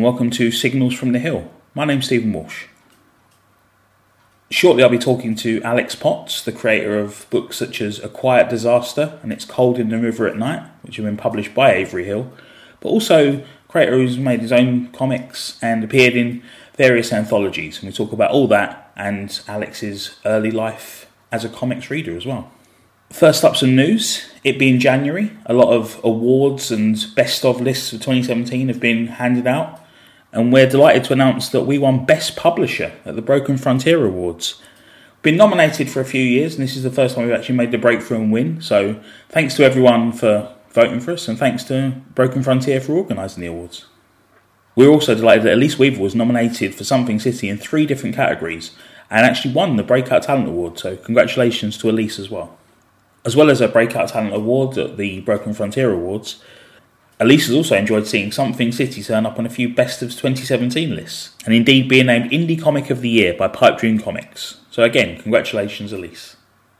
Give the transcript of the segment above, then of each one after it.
And welcome to Signals from the Hill. My name's Stephen Walsh. Shortly, I'll be talking to Alex Potts, the creator of books such as A Quiet Disaster and It's Cold in the River at Night, which have been published by Avery Hill, but also creator who's made his own comics and appeared in various anthologies. And we talk about all that and Alex's early life as a comics reader as well. First up, some news. It being January, a lot of awards and best of lists for 2017 have been handed out, and we're delighted to announce that we won Best Publisher at the Broken Frontier Awards. We've been nominated for a few years, and this is the first time we've actually made the breakthrough and win. So, thanks to everyone for voting for us, and thanks to Broken Frontier for organising the awards. We're also delighted that Elise Weaver was nominated for Something City in three different categories and actually won the Breakout Talent Award, so congratulations to Elise as well. As well as a Breakout Talent Award at the Broken Frontier Awards, Elise has also enjoyed seeing Something City turn up on a few Best of 2017 lists, and indeed being named Indie Comic of the Year by Pipe Dream Comics. So again, congratulations, Elise.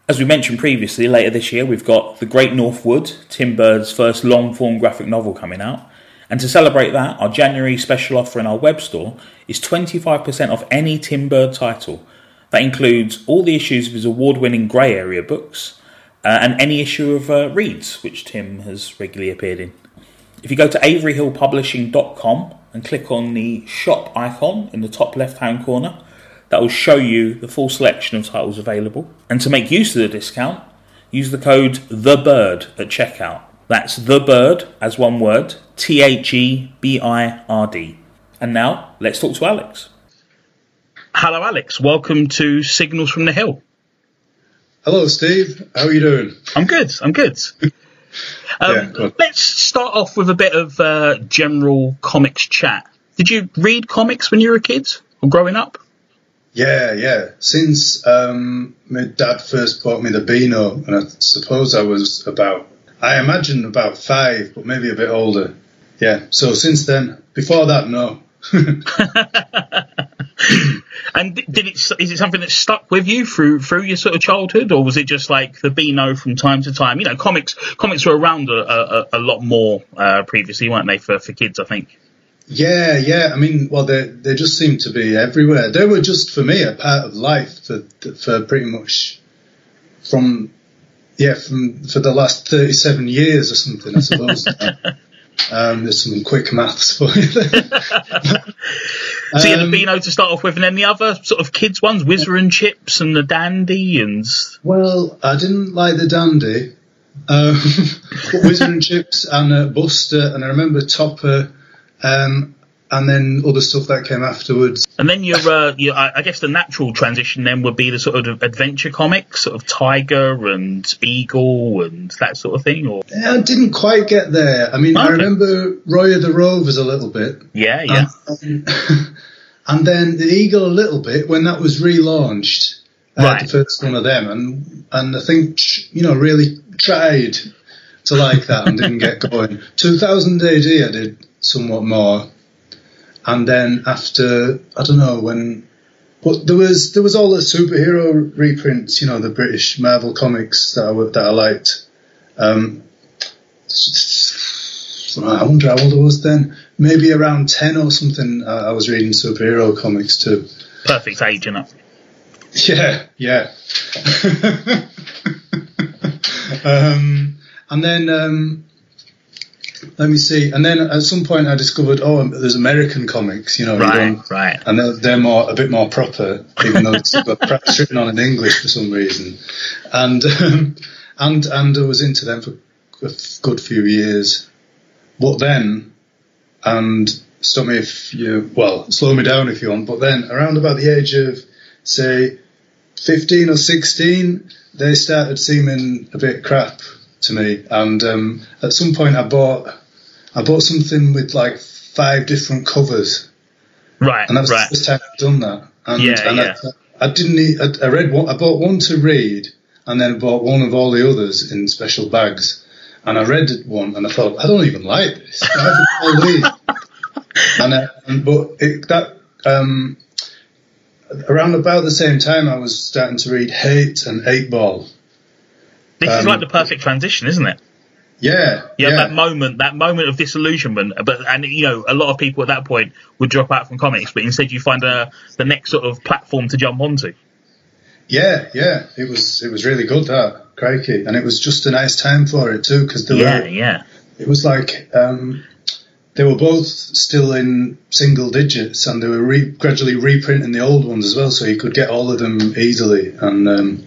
As we mentioned previously, later this year we've got The Great Northwood, Tim Bird's first long form graphic novel coming out. And to celebrate that, our January special offer in our web store is 25% off any Tim Bird title. That includes all the issues of his award winning Grey Area books, uh, and any issue of uh, Reads, which Tim has regularly appeared in. If you go to averyhillpublishing.com and click on the shop icon in the top left hand corner, that will show you the full selection of titles available. And to make use of the discount, use the code THEBIRD at checkout. That's the bird as one word, T H E B I R D. And now let's talk to Alex. Hello, Alex. Welcome to Signals from the Hill. Hello, Steve. How are you doing? I'm good. I'm good. Um, yeah. Let's start off with a bit of uh, general comics chat. Did you read comics when you were a kid or growing up? Yeah, yeah. Since um, my dad first bought me the Beano, and I suppose I was about, I imagine about five, but maybe a bit older. Yeah. So since then, before that, no. and did it? Is it something that stuck with you through through your sort of childhood, or was it just like the Beano from time to time? You know, comics comics were around a, a, a lot more uh, previously, weren't they, for for kids? I think. Yeah, yeah. I mean, well, they they just seem to be everywhere. They were just for me a part of life for for pretty much from yeah from for the last thirty seven years or something, I suppose. Um, there's some quick maths for you. so you had the Beano to start off with, and then the other sort of kids ones, Whizzer and Chips and the Dandy, and well, I didn't like the Dandy, um, Whizzer and Chips and uh, Buster, and I remember Topper. Um, and then other stuff that came afterwards. And then your, uh, your, I guess the natural transition then would be the sort of adventure comics, sort of Tiger and Eagle and that sort of thing, or yeah, I didn't quite get there. I mean, okay. I remember Roy of the Rovers a little bit. Yeah, yeah. And, and then the Eagle a little bit when that was relaunched. Right. the first one of them, and and I think you know really tried to like that and didn't get going. 2000 AD, I did somewhat more and then after I don't know when, but there was there was all the superhero reprints, you know, the British Marvel comics that I that I liked. Um, I wonder how old I was then. Maybe around ten or something. I, I was reading superhero comics too. Perfect age, you know. Yeah, yeah. um, and then um, let me see. And then at some point I discovered, oh, there's American comics, you know, right, right, and they're, they're, more a bit more proper, even though it's perhaps written on in English for some reason. And um, and and I was into them for a good few years, but then, and stop me if you well, slow me down if you want. But then around about the age of say 15 or 16, they started seeming a bit crap to me. And um, at some point, I bought I bought something with like five different covers. Right. And that was right. the first time I'd done that. And, yeah, and yeah. I, I didn't. Need, I, I read one. I bought one to read, and then bought one of all the others in special bags. And I read one, and I thought, I don't even like this. and, uh, and but it, that um, around about the same time, I was starting to read Hate and Eightball. This um, is like the perfect transition, isn't it? Yeah, You yeah, that moment, that moment of disillusionment. But and you know, a lot of people at that point would drop out from comics, but instead you find a, the next sort of platform to jump onto. yeah, yeah. It was it was really good that crikey, and it was just a nice time for it too because Yeah, were yeah, it was like um, they were both still in single digits, and they were re- gradually reprinting the old ones as well, so you could get all of them easily, and um,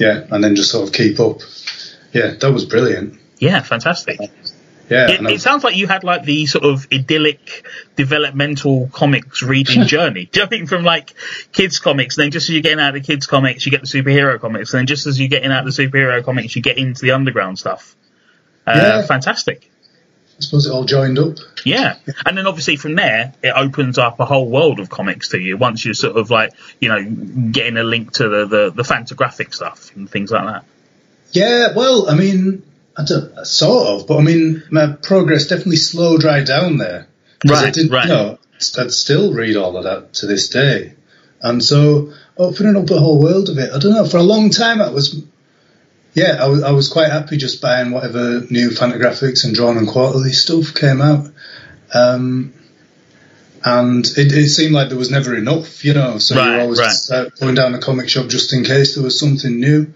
yeah, and then just sort of keep up. Yeah, that was brilliant. yeah, fantastic. Yeah, It, it sounds like you had like the sort of idyllic developmental comics reading journey. Jumping from like kids comics, then just as you're getting out of the kids comics, you get the superhero comics, and then just as you're getting out of the superhero comics, you get into the underground stuff. Uh, Yeah. Fantastic. I suppose it all joined up. Yeah. And then obviously from there, it opens up a whole world of comics to you once you're sort of like, you know, getting a link to the, the, the Fantagraphic stuff and things like that. Yeah, well, I mean, I don't, sort of, but I mean, my progress definitely slowed right down there. 'Cause I Right, didn't, right. You know, I'd still read all of that to this day, and so opening up a whole world of it. I don't know. For a long time, I was, yeah, I was, I was quite happy just buying whatever new Fantagraphics and Drawn and Quarterly stuff came out. Um, and it, it seemed like there was never enough, you know. So you Right, were always right. uh, going down the comic shop just in case there was something new.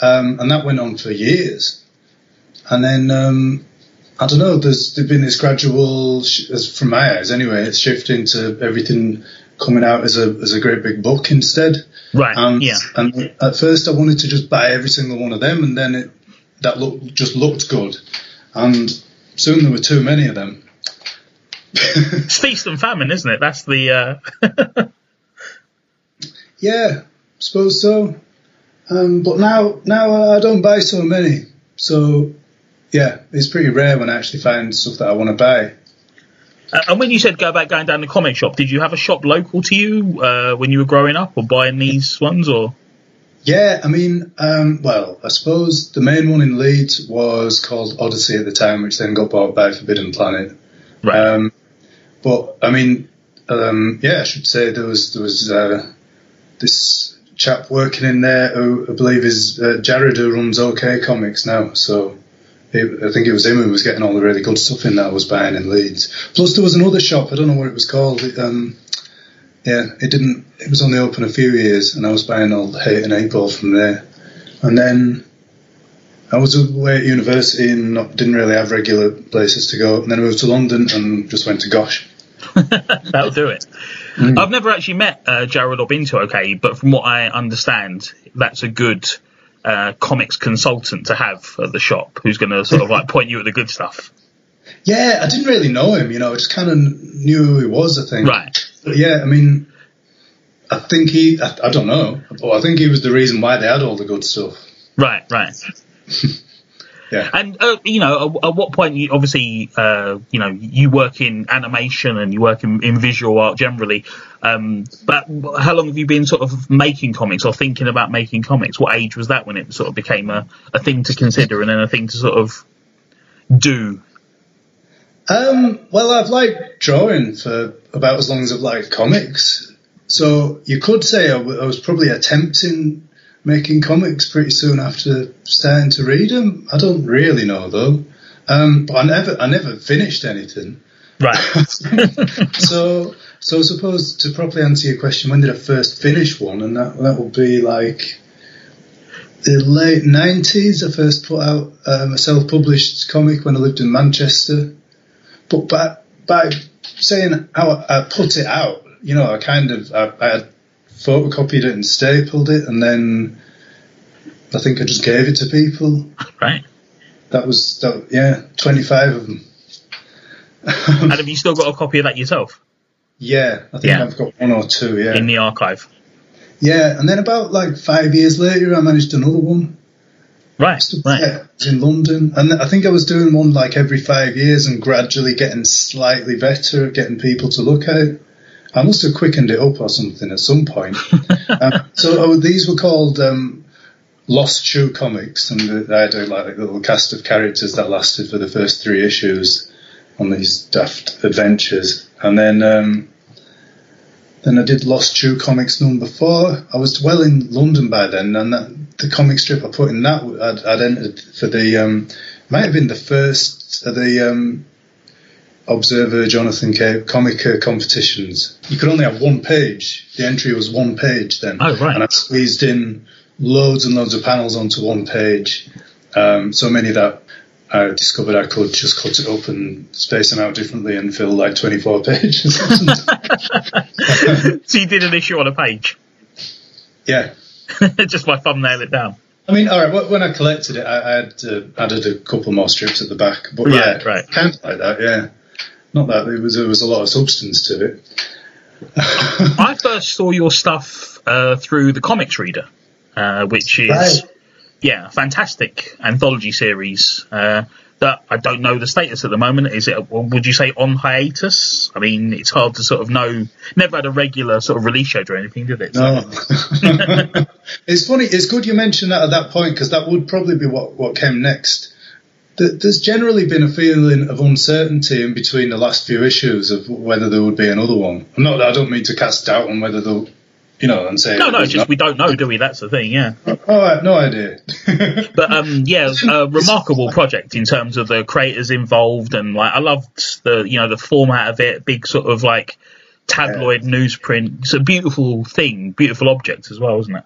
Um, and that went on for years. And then um, I don't know. There's there's been this gradual, sh- as from my eyes anyway, it's shifting to everything coming out as a as a great big book instead. Right. And yeah. and at first I wanted to just buy every single one of them, and then it that look just looked good, and soon there were too many of them. It's feast and famine, isn't it? That's the, uh, Yeah, suppose so. Um, but now, now I don't buy so many. So, yeah, it's pretty rare when I actually find stuff that I want to buy. Uh, and when you said go back going down the comic shop, did you have a shop local to you uh, when you were growing up or buying these ones or? Yeah, I mean, um, well, I suppose the main one in Leeds was called Odyssey at the time, which then got bought by Forbidden Planet. Right. Um, but I mean, um, yeah, I should say there was there was uh, this chap working in there who I believe is uh, Jared who runs OK Comics now. So it, I think it was him who was getting all the really good stuff in that I was buying in Leeds. Plus there was another shop. I don't know what it was called. It, um, yeah, it didn't. It was only open a few years, and I was buying all the Hate and Eightball from there. And then I was away at university and not, didn't really have regular places to go. And then I moved to London and just went to Gosh. That'll do it. Mm. I've never actually met uh, Jared or been to OK, but from what I understand, that's a good uh, comics consultant to have at the shop who's going to sort of like point you at the good stuff. Yeah, I didn't really know him. You know, I just kind of knew who he was. I think. Right. But yeah, I mean, I think he. I, I don't know. But I think he was the reason why they had all the good stuff. Right, right. Yeah. And uh, you know, at, at what point you obviously, uh, you know, you work in animation and you work in, in visual art generally. Um, but how long have you been sort of making comics or thinking about making comics? What age was that when it sort of became a, a thing to consider and then a thing to sort of do? Um, well, I've liked drawing for about as long as I've liked comics. So you could say I, w- I was probably attempting making comics pretty soon after starting to read them. I don't really know though. Um, but I never, I never finished anything. Right. so, so I suppose to properly answer your question, when did I first finish one? And that that would be like the late nineties. I first put out um, a self-published comic when I lived in Manchester. But by by saying how I put it out, you know, I kind of I, I had photocopied it and stapled it, and then I think I just gave it to people. right. That was that, yeah, twenty-five of them. And have you still got a copy of that yourself Yeah, I think Yeah. I've got one or two. Yeah, in the archive? Yeah, and then about like five years later, I managed another one. Right. Right. Yeah, in London, and I think I was doing one like every five years, and gradually getting slightly better at getting people to look at it. I must have quickened it up or something at some point. um, so oh, these were called um, Lost Shoe comics, and they had a, like a little cast of characters that lasted for the first three issues on these daft adventures, and then. Um, then I did Lost Shoe Comics number four. I was well in London by then, and that, the comic strip I put in that I'd, I'd entered for the um, might have been the first the um, Observer Jonathan Cape Comica competitions. You could only have one page. The entry was one page then. Oh, right. And I squeezed in loads and loads of panels onto one page. Um, so many that I discovered I could just cut it up and space them out differently and fill like 24 pages. so you did an issue on a page? Yeah. just by thumbnail it down. I mean, all right. When I collected it, I, I had uh, added a couple more strips at the back, but Right, yeah, right. kind of like that. Yeah, not that there was there was a lot of substance to it. I first saw your stuff uh, through the Comix Reader, uh, which is Right. yeah, a fantastic anthology series. Uh, that I don't know the status at the moment. Is it? Would you say on hiatus? I mean, it's hard to sort of know. Never had a regular sort of release schedule or anything, did it? No, it's funny. It's good you mentioned that at that point because that would probably be what what came next. Th- There's generally been a feeling of uncertainty in between the last few issues of whether there would be another one. I'm not. I don't mean to cast doubt on whether there, you know, and say no, no, just we don't know, do we? That's the thing. Yeah. Oh, I have no idea. But um, yeah, a remarkable project in terms of the creators involved, and like I loved the you know the format of it, big sort of like tabloid newsprint. It's a beautiful thing, beautiful object as well, isn't it?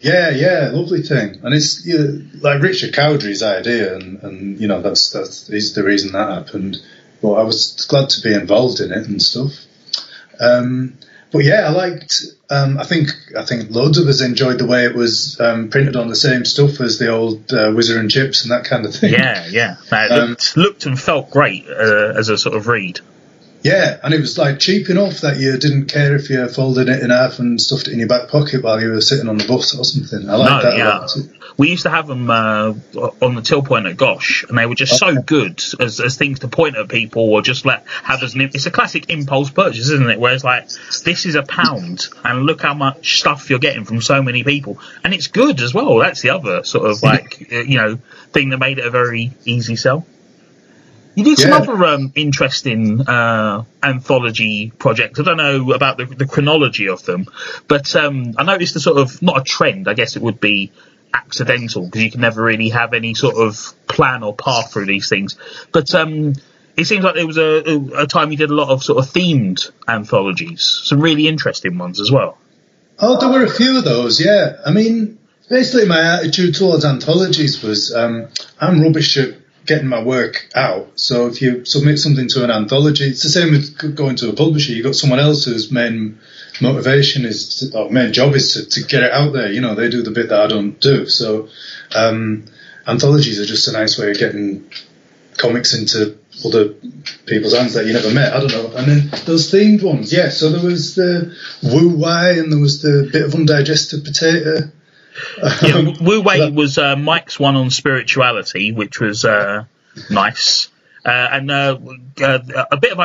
Yeah, yeah, lovely thing, and it's you know, like Richard Cowdry's idea, and, and you know that's that's is the reason that happened. But I was glad to be involved in it and stuff. Um, but yeah, I liked. Um, I think I think loads of us enjoyed the way it was um, printed on the same stuff as the old uh, Whizzer and Chips and that kind of thing. Yeah, yeah. No, it Um, looked, looked and felt great uh, as a sort of read. Yeah, and it was like cheap enough that you didn't care if you folded it in half and stuffed it in your back pocket while you were sitting on the bus or something. I like No, that yeah. a lot. too. We used to have them uh, on the till point at Gosh, and they were just so good as, as things to point at people or just let have as an. It's a classic impulse purchase, isn't it? Where it's like, this is a pound, and look how much stuff you're getting from so many people, and it's good as well. That's the other sort of like uh, you know thing that made it a very easy sell. You did some Yeah. other um, interesting uh, anthology projects. I don't know about the, the chronology of them, but um, I noticed a sort of not a trend. I guess it would be accidental because you can never really have any sort of plan or path through these things. But um, it seems like there was a, a, a time you did a lot of sort of themed anthologies, some really interesting ones as well. Oh, there were a few of those, yeah. I mean, basically, my attitude towards anthologies was um, I'm rubbish at getting my work out. So if you submit something to an anthology, it's the same with going to a publisher. You've got someone else whose main motivation is, to, or main job is to, to get it out there. You know, they do the bit that I don't do. So um, anthologies are just a nice way of getting comics into other people's hands that you never met. I don't know. And then those themed ones, yeah. So there was the Wu Wei and there was the bit of undigested potato. Yeah, Wu Wei was uh, Mike's one on spirituality, which was uh, nice. Uh, and uh, uh, a bit of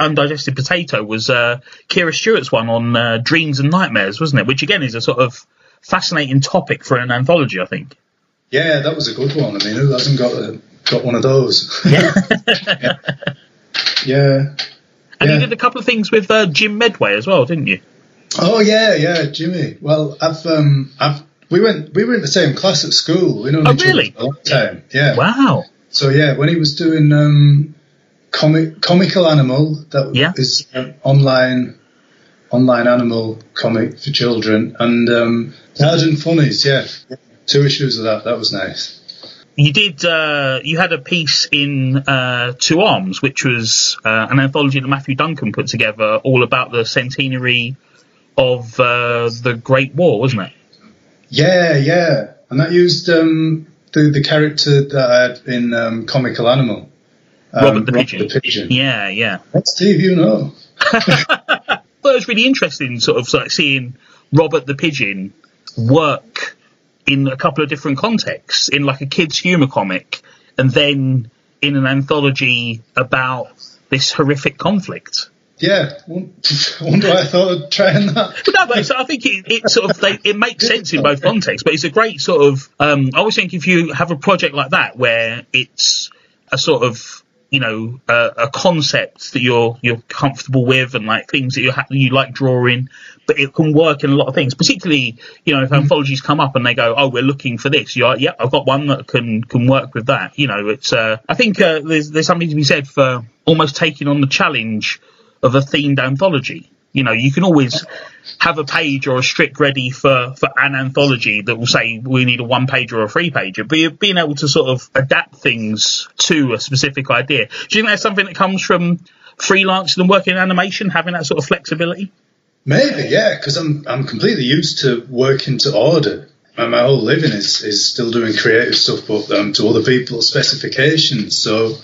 undigested potato was uh, Kira Stewart's one on uh, dreams and nightmares, wasn't it? Which again is a sort of fascinating topic for an anthology, I think. Yeah, that was a good one. I mean, who hasn't got a, got one of those? Yeah. yeah. And Yeah. you did a couple of things with uh, Jim Medway as well, didn't you? Oh yeah, yeah, Jimmy. Well, I've um, I've we went we were in the same class at school. We know Oh, each other really? for a long time. Yeah. Wow. So yeah, when he was doing um, comic comical animal, that Yeah. is an online online animal comic for children, and um, Sergeant Funnies, yeah, two issues of that. That was nice. You did. Uh, you had a piece in uh, Two Arms, which was uh, an anthology that Matthew Duncan put together, all about the centenary of uh, the Great War, wasn't it? Yeah, yeah, and that used um, the the character that I had in um, Comical Animal, um, Robert the Pigeon. The Pigeon. Yeah, yeah. That's Steve, you know. But it was really interesting, sort of like seeing Robert the Pigeon work in a couple of different contexts, in like a kids' humour comic, and then in an anthology about this horrific conflict. Yeah, won- wonder why I thought of trying that. No, but so I think it, it sort of they, it makes sense in both contexts. But it's a great sort of. Um, I always think if you have a project like that where it's a sort of you know a, a concept that you're you're comfortable with and like things that you ha- you like drawing, but it can work in a lot of things. Particularly, you know, if Mm-hmm. anthologies come up and they go, "Oh, we're looking for this," you're like, "Yeah, I've got one that can can work with that." You know, it's uh, I think uh, there's there's something to be said for almost taking on the challenge of a themed anthology. You know, you can always have a page or a strip ready for, for an anthology that will say we need a one page or a three page. But being able to sort of adapt things to a specific idea. Do you think that's something that comes from freelancing and working in animation, having that sort of flexibility? Maybe, yeah, because I'm I'm completely used to working to order. And my whole living is, is still doing creative stuff, but um, to other people's specifications. So,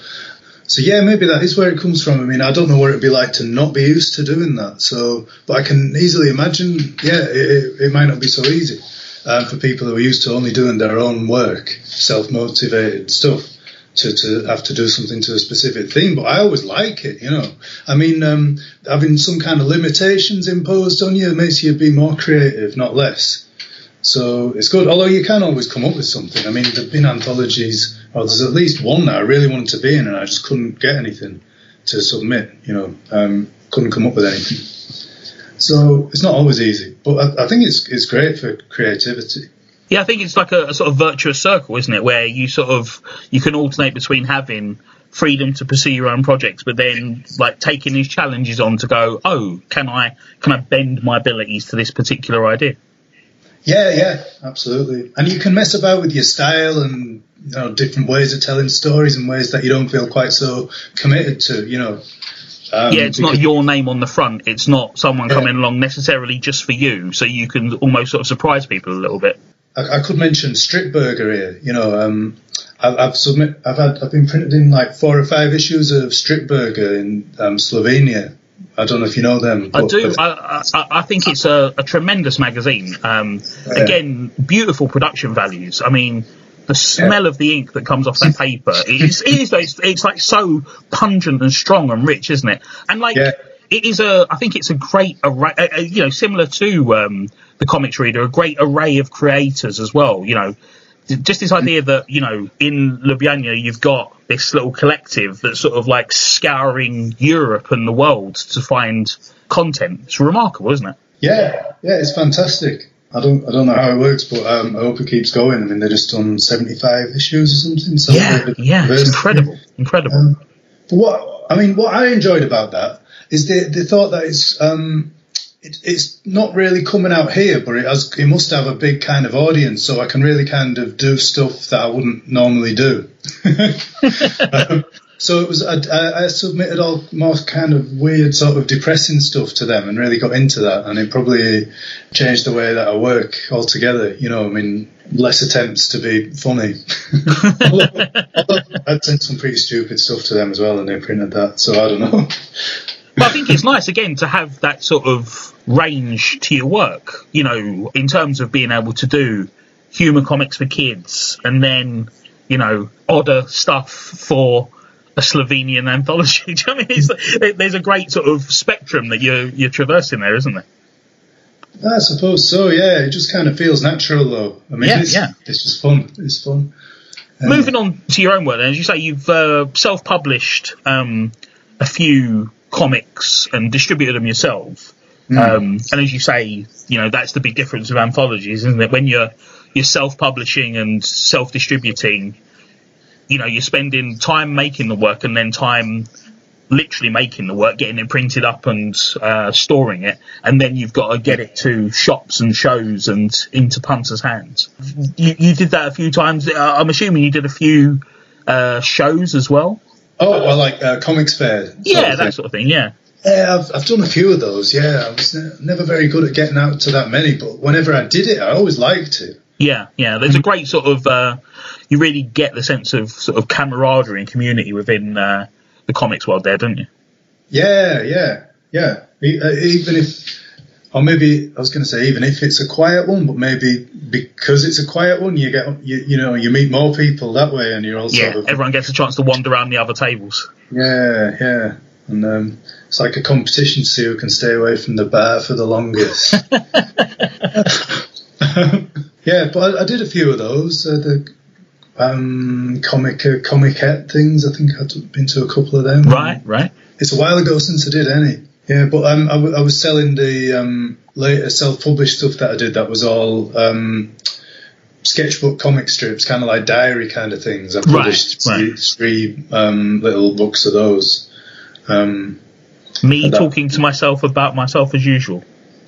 so yeah, maybe that is where it comes from. I mean, I don't know what it'd be like to not be used to doing that. So, but I can easily imagine, yeah, it, it, might not be so easy um, for people who are used to only doing their own work, self-motivated stuff. To, to have to do something to a specific theme, but I always like it, you know. I mean, um, having some kind of limitations imposed on you makes you be more creative, not less. So it's good, although you can always come up with something. I mean, there've been anthologies, or there's at least one that I really wanted to be in, and I just couldn't get anything to submit. You know, um, couldn't come up with anything. So it's not always easy, but I, I think it's it's great for creativity. Yeah, I think it's like a, a sort of virtuous circle, isn't it? Where you sort of you can alternate between having freedom to pursue your own projects, but then like taking these challenges on to go, oh, can I can I bend my abilities to this particular idea? Yeah, yeah, absolutely. And you can mess about with your style and you know different ways of telling stories and ways that you don't feel quite so committed to. You know. Um, yeah, it's not your name on the front. It's not someone Yeah. coming along necessarily just for you, so you can almost sort of surprise people a little bit. I, I could mention Stripburger here. You know, um, I've, I've submit, I've had, I've been printed in like four or five issues of Stripburger in um, Slovenia. I don't know if you know them. I do. I, I, I think it's a, a tremendous magazine. Um, Yeah. Again, beautiful production values. I mean, the smell of the ink that comes off that paper is it is it's, it's like so pungent and strong and rich, isn't it? And like Yeah. it is a. I think it's a great array. You know, similar to um, the Comix Reader, a great array of creators as well. You know. Just this idea that you know in Ljubljana you've got this little collective that's sort of like scouring Europe and the world to find content. It's remarkable, isn't it? yeah, yeah, it's fantastic. I don't, I don't know how it works, but um, I hope it keeps going. I mean, they've just done 75 issues or something. So Yeah, yeah, it's incredible, incredible. Um, but what I mean, what I enjoyed about that is the they thought that it's um, it, it's not really coming out here, but it has it must have a big kind of audience, so I can really kind of do stuff that I wouldn't normally do. um, so it was I, I submitted all more kind of weird, sort of depressing stuff to them, and really got into that, and it probably changed the way that I work altogether. You know, I mean, less attempts to be funny. I sent some pretty stupid stuff to them as well, and they printed that. So I don't know. But I think it's nice again to have that sort of range to your work. You know, in terms of being able to do humour comics for kids, and then you know odder stuff for a Slovenian anthology. Do you know what I mean? It's, there's a great sort of spectrum that you're you're traversing there, isn't there? I suppose so. Yeah, it just kind of feels natural, though. I mean, Yeah, it's, yeah. it's just fun. It's fun. Um, Moving on to your own work, then, as you say, you've uh, self-published um, a few comics and distributed them yourself. Um, and as you say, you know that's the big difference with anthologies, isn't it? When you're you're self-publishing and self-distributing, you know, you're spending time making the work and then time literally making the work, getting it printed up and uh, storing it, and then you've got to get it to shops and shows and into punters' hands. You, you did that a few times. Uh, I'm assuming you did a few uh, shows as well. Oh, well, like uh, comics fair. Yeah, that sort of thing. Yeah. Yeah, I've, I've done a few of those. Yeah, I was ne- never very good at getting out to that many, but whenever I did it, I always liked it. Yeah, yeah. There's a great sort of uh, you really get the sense of sort of camaraderie and community within uh, the comics world there, don't you? Yeah, yeah, yeah. Uh, Even if, or maybe I was going to say, even if it's a quiet one, but maybe because it's a quiet one, you get, you, you know, you meet more people that way, and you're also Yeah, everyone gets a chance to wander around the other tables. yeah, yeah. And um, it's like a competition to see who can stay away from the bar for the longest. yeah, but I, I did a few of those. Uh, the um, comic uh, Comiket things. I think I've been to a couple of them. Right, right. It's a while ago since I did any. Yeah, but um, I, w- I was selling the um, later self-published stuff that I did. That was all um, sketchbook comic strips, kind of like diary kind of things. I published right. three, three um, little books of those. Um, Me That- talking to myself about myself as usual.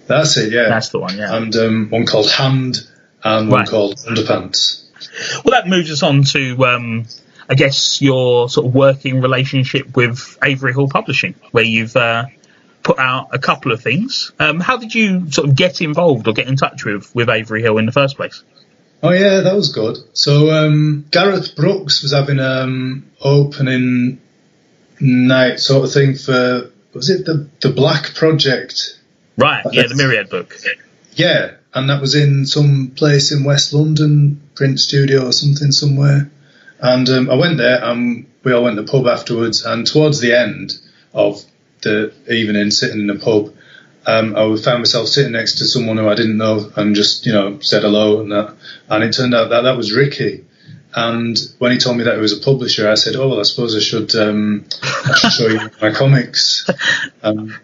that's it, yeah. That's the one, yeah. and um, one called Hand and one Right. called Underpants. Well, that moves us on to, um, I guess, your sort of working relationship with Avery Hill Publishing, where you've uh, put out a couple of things. Um, how did you sort of get involved or get in touch with, with Avery Hill in the first place? Oh yeah, that was good. So um, Gareth Brooks was having um opening night sort of thing for was it the the Black Project? Right, yeah, the Myriad book. Yeah, and that was in some place in West London, print studio or something somewhere. And um, I went there, and we all went to the pub afterwards. And towards the end of the evening, sitting in the pub, um, I found myself sitting next to someone who I didn't know, and just you know said hello and that. And it turned out that that was Ricky. And when he told me that he was a publisher, I said, "Oh well, I suppose I should, um, I should show you my comics." Um,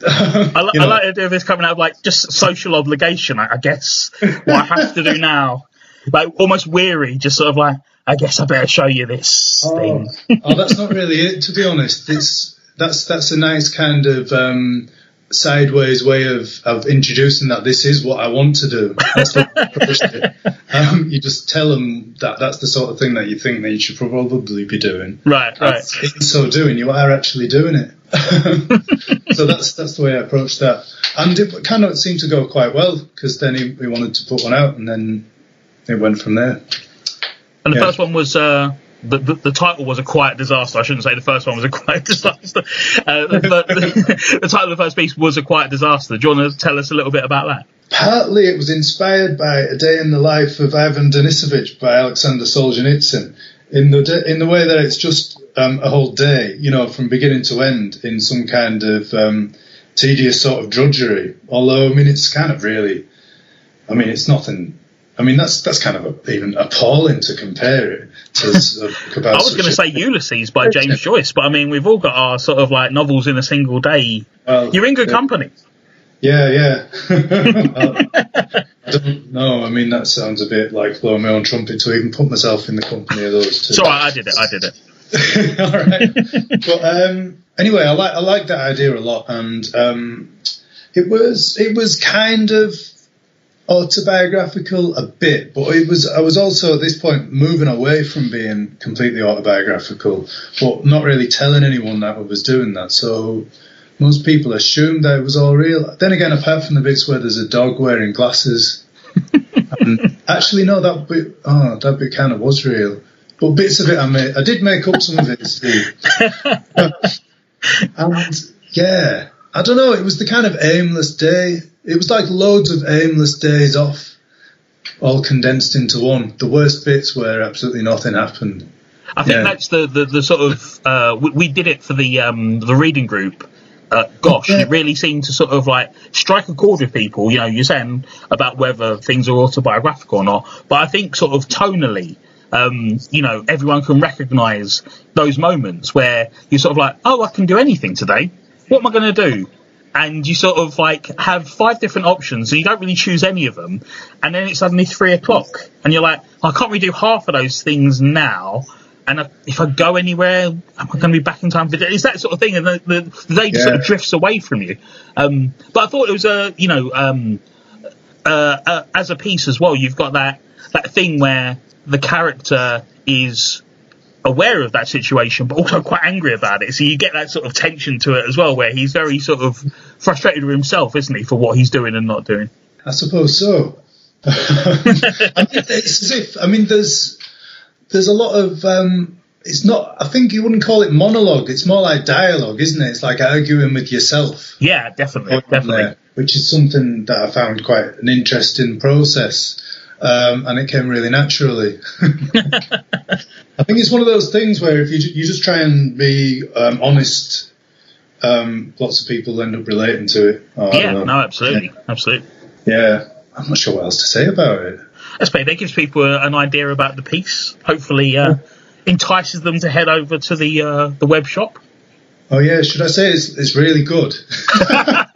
I, li- you I like the idea of this coming out of like just social obligation, I, I guess. What I have to do now. Like almost weary, just sort of like, I guess I better show you this Oh, thing. oh, that's not really it. To be honest, it's that's that's a nice kind of um, sideways way of, of introducing that this is what I want to do. That's what I approached it. um, you just tell them that that's the sort of thing that you think that you should probably be doing. Right, right. In so doing, you are actually doing it. so that's that's the way I approached that, and it kind of seemed to go quite well because then he, he wanted to put one out, and then it went from there. And the Yeah. first one was uh, the, the the title was a quiet disaster. I shouldn't say the first one was a quiet disaster. Uh, the, the, the title of the first piece was a quiet disaster. Do you want to tell us a little bit about that? Partly it was inspired by A Day in the Life of Ivan Denisovich by Alexander Solzhenitsyn, in the in the way that it's just um, a whole day, you know, from beginning to end, in some kind of um, tedious sort of drudgery. Although, I mean, it's kind of really, I mean, it's nothing. I mean, that's that's kind of a, even appalling to compare it to s- a book about. I was going to say Ulysses by James Joyce, but I mean we've all got our sort of like novels in a single day. well, You're in good yeah. company. Yeah, yeah. Well, I don't know. I mean, that sounds a bit like blowing my own trumpet to even put myself in the company of those two. It's all right. I did it. I did it. all right. But um, anyway, I like I like that idea a lot, and um, it was it was kind of autobiographical a bit, but it was I was also at this point moving away from being completely autobiographical, but not really telling anyone that I was doing that. So most people assumed that it was all real. Then again, apart from the bits where there's a dog wearing glasses, and actually no, that bit oh that bit kind of was real. But bits of it I made, I did make up some of it, Steve. and yeah, I don't know. It was the kind of aimless day. It was like loads of aimless days off, all condensed into one. The worst bits where absolutely nothing happened. I think Yeah. that's the, the, the sort of uh, we, we did it for the um, the reading group. Uh, gosh, and it really seemed to sort of like strike a chord with people. You know, you're saying about whether things are autobiographical or not, but I think sort of tonally, um, you know, everyone can recognise those moments where you're sort of like, oh, I can do anything today. What am I going to do? And you sort of like have five different options, and you don't really choose any of them. And then it's suddenly three o'clock, and you're like, I can't really do half of those things now. And I- if I go anywhere, am I going to be back in time for? It's that sort of thing, and the, the, the day just sort of drifts away from you. Um, but I thought it was a, you know, um, uh, uh, as a piece as well, you've got that that thing where the character is aware of that situation, but also quite angry about it. So you get that sort of tension to it as well, where he's very sort of frustrated with himself, isn't he, for what he's doing and not doing. I suppose so. I mean, it's as if I mean, there's there's a lot of um, it's not. I think you wouldn't call it monologue. It's more like dialogue, isn't it? It's like arguing with yourself. Yeah, definitely, on definitely. there, which is something that I found quite an interesting process. Um, and it came really naturally. I think it's one of those things where if you, you just try and be um, honest, um, lots of people end up relating to it. Oh, Yeah, no, absolutely, absolutely. Yeah, I'm not sure what else to say about it. That's great. That gives people an idea about the piece. Hopefully, uh, entices them to head over to the uh, the web shop. Oh yeah, should I say it's, it's really good?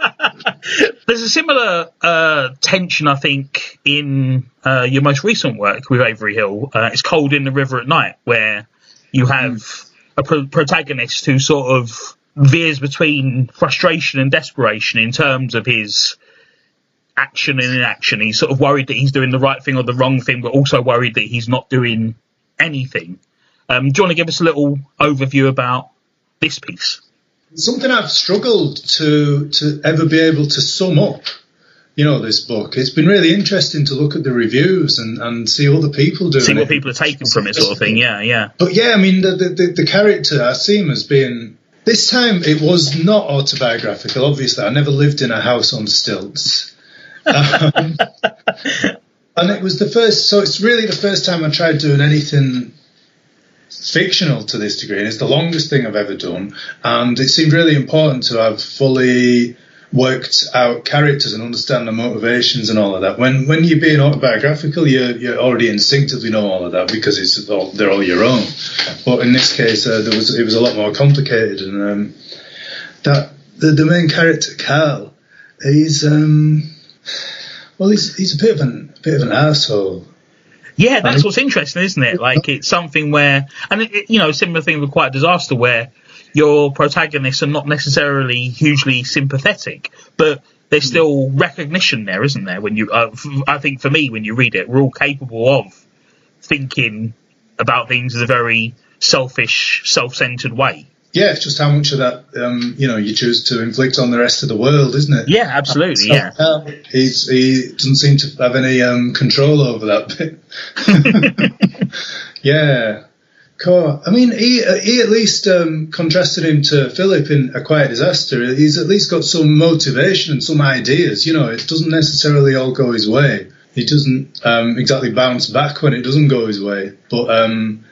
There's a similar uh, tension, I think, in uh, your most recent work with Avery Hill. Uh, it's Cold in the River at Night, where you have a pro- protagonist who sort of veers between frustration and desperation in terms of his action and inaction. He's sort of worried that he's doing the right thing or the wrong thing, but also worried that he's not doing anything. Um, do you want to give us a little overview about this piece? Something I've struggled to to ever be able to sum up. You know this book. It's been really interesting to look at the reviews and, and see other people doing See it. what people are taking from it, sort of thing. Yeah, yeah. But yeah, I mean the the, the, the character I see him as being this time it was not autobiographical. Obviously, I never lived in a house on stilts. Um, and it was the first, so it's really the first time I tried doing anything fictional to this degree, and it's the longest thing I've ever done. And it seemed really important to have fully worked out characters and understand the motivations and all of that. When when you're being autobiographical, you you already instinctively know all of that because it's all, they're all your own. But in this case, uh, there was it was a lot more complicated, and um, that the, the main character Carl, he's um, well, he's he's a bit of an a bit of an asshole. Yeah, that's what's interesting, isn't it? Like it's something where, and it, you know, similar thing with Quiet Disaster, where your protagonists are not necessarily hugely sympathetic, but there's still recognition there, isn't there? When you, uh, f- I think for me, when you read it, we're all capable of thinking about things in a very selfish, self-centered way. Yeah, it's just how much of that um, you know you choose to inflict on the rest of the world, isn't it? Yeah, absolutely. Yeah. Uh, he's, he doesn't seem to have any um, control over that bit. yeah. Cool. I mean, he, he at least um, contrasted him to Philip in A Quiet Disaster. He's at least got some motivation and some ideas. You know, it doesn't necessarily all go his way. He doesn't um, exactly bounce back when it doesn't go his way. But, um,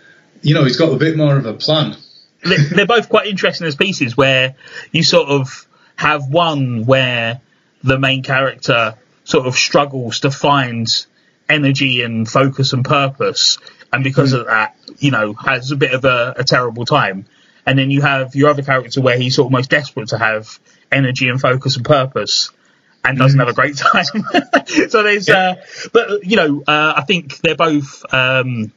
you know, he's got a bit more of a plan. They're, they're both quite interesting as pieces where you sort of have one where the main character sort of struggles to find energy and focus and purpose, and because of that, you know, has a bit of a, a terrible time. And then you have your other character where he's almost desperate to have energy and focus and purpose. And doesn't have a great time. so there's, uh, but you know, uh, I think they're both um,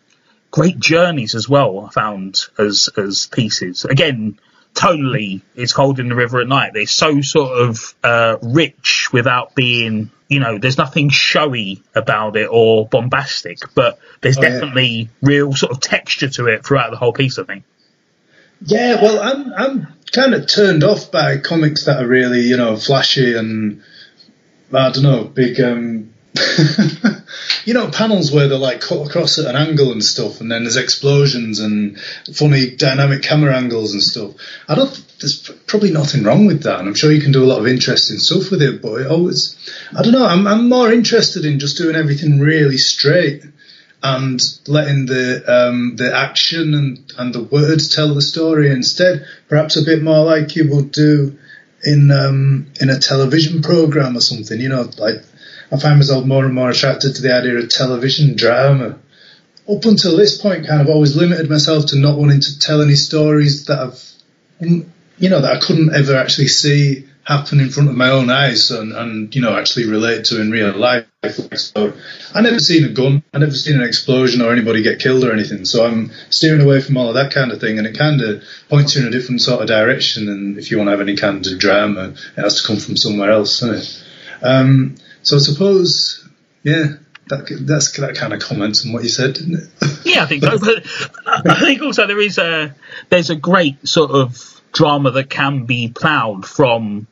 great journeys as well. I found as as pieces. Again, tonally, it's cold in the river at night. They're so sort of uh, rich without being, you know, there's nothing showy about it or bombastic, but there's Oh, yeah. definitely real sort of texture to it throughout the whole piece. I think. Yeah, well, I'm I'm kind of turned off by comics that are really, you know, flashy and I don't know, big, um, you know, panels where they're like cut across at an angle and stuff, and then there's explosions and funny dynamic camera angles and stuff. I don't. There's probably nothing wrong with that, and I'm sure you can do a lot of interesting stuff with it. But it always, I don't know. I'm I'm more interested in just doing everything really straight and letting the um, the action and, and the words tell the story instead. Perhaps a bit more like you would do in um, in a television program or something. You know, like I find myself more and more attracted to the idea of television drama. Up until this point, kind of always limited myself to not wanting to tell any stories that I've, you know, that I couldn't ever actually see happen in front of my own eyes and, and you know actually relate to in real life. So I never seen a gun, I never seen an explosion or anybody get killed or anything. So I'm steering away from all of that kind of thing, and it kind of points you in a different sort of direction. And if you want to have any kind of drama, it has to come from somewhere else, doesn't it? Um, so I suppose, yeah, that that's that kind of comments on what you said, didn't it? Yeah, I think so. But I think also there is a there's a great sort of drama that can be ploughed from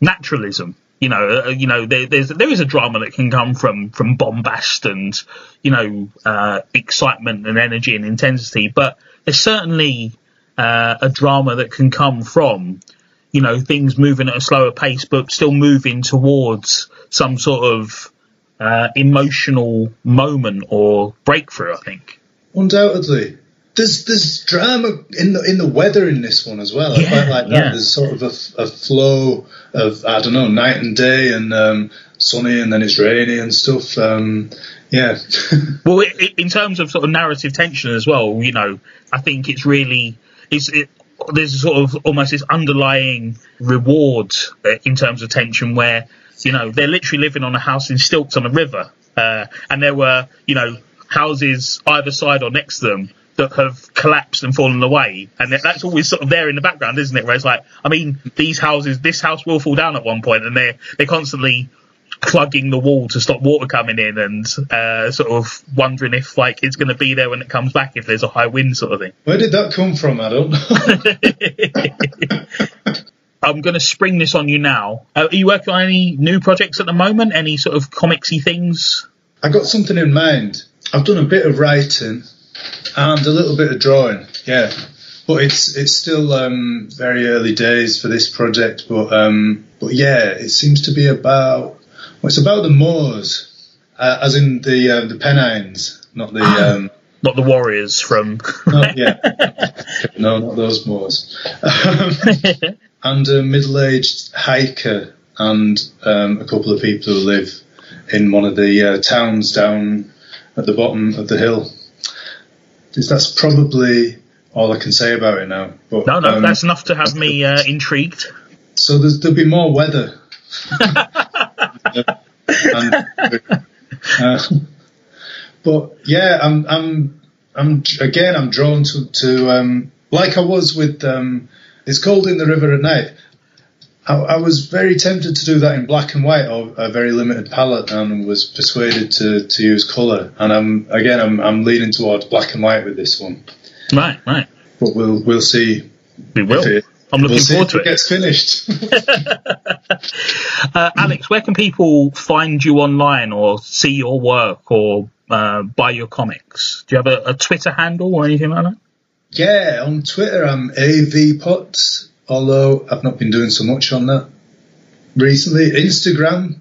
naturalism. You know, uh, you know, there, there's there is a drama that can come from from bombast and you know uh, excitement and energy and intensity, but there's certainly uh, a drama that can come from you know things moving at a slower pace, but still moving towards some sort of uh, emotional moment or breakthrough. I think. Undoubtedly. There's there's drama in the in the weather in this one as well. I Yeah, quite like that. yeah. There's sort of a, a flow of I don't know night and day and um, sunny and then it's rainy and stuff. Um, yeah. Well, i i in terms of sort of narrative tension as well, you know, I think it's really it's it, there's sort of almost this underlying reward uh, in terms of tension where you know they're literally living on a house in stilts on a river, uh, and there were you know houses either side or next to them that have collapsed and fallen away, and that's always sort of there in the background, isn't it? Where it's like, I mean, these houses, this house will fall down at one point, and they're they're constantly plugging the wall to stop water coming in, and uh, sort of wondering if like it's going to be there when it comes back if there's a high wind, sort of thing. Where did that come from? I don't know. I'm going to spring this on you now. Uh, are you working on any new projects at the moment? Any sort of comicsy things? I got something in mind. I've done a bit of writing and a little bit of drawing. Yeah, but it's it's still um, very early days for this project. But um, but yeah, it seems to be about well, it's about the Moors, uh, as in the uh, the Pennines, not the um, Not the Warriors from. not, yeah, no, not those Moors. And a middle-aged hiker and um, a couple of people who live in one of the uh, towns down at the bottom of the hill. That's probably all I can say about it now. But, No, no, um, that's enough to have me uh, intrigued. so there's, there'll be more weather. and, uh, but yeah, I'm, I'm, I'm again, I'm drawn to, to um, like I was with um, it's cold in the river at night. I, I was very tempted to do that in black and white or a very limited palette, and was persuaded to, to use colour. And I'm again, I'm, I'm leaning towards black and white with this one. Right, right. But we'll we'll see. We will. it- I'm looking we'll forward to it it. gets finished. Uh, Alex, where can people find you online or see your work or uh, buy your comics? Do you have a, a Twitter handle or anything like that? Yeah, on Twitter I'm avpots, although I've not been doing so much on that recently. Instagram,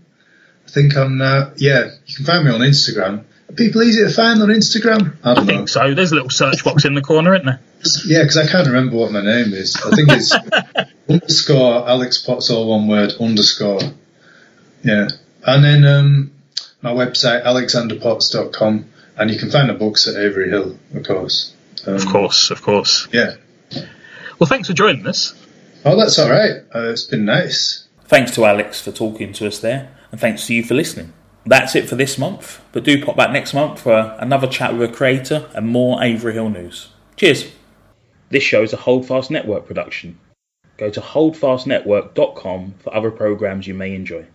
I think I'm now. Yeah, you can find me on Instagram. Are people easy to find on Instagram? I I don't know. think so. There's a little search box in the corner, isn't there? Yeah, because I can't remember what my name is. I think it's underscore Alex Potts, all one word underscore. Yeah, and then um, my website alexanderpotts.com, and you can find the books at Avery Hill, of course. Um, Of course, of course. Yeah. Well, thanks for joining us. Oh, that's all right. Uh, it's been nice. Thanks to Alex for talking to us there, and thanks to you for listening. That's it for this month, but do pop back next month for another chat with a creator and more Avery Hill news. Cheers! This show is a Holdfast Network production. Go to holdfastnetwork.com for other programs you may enjoy.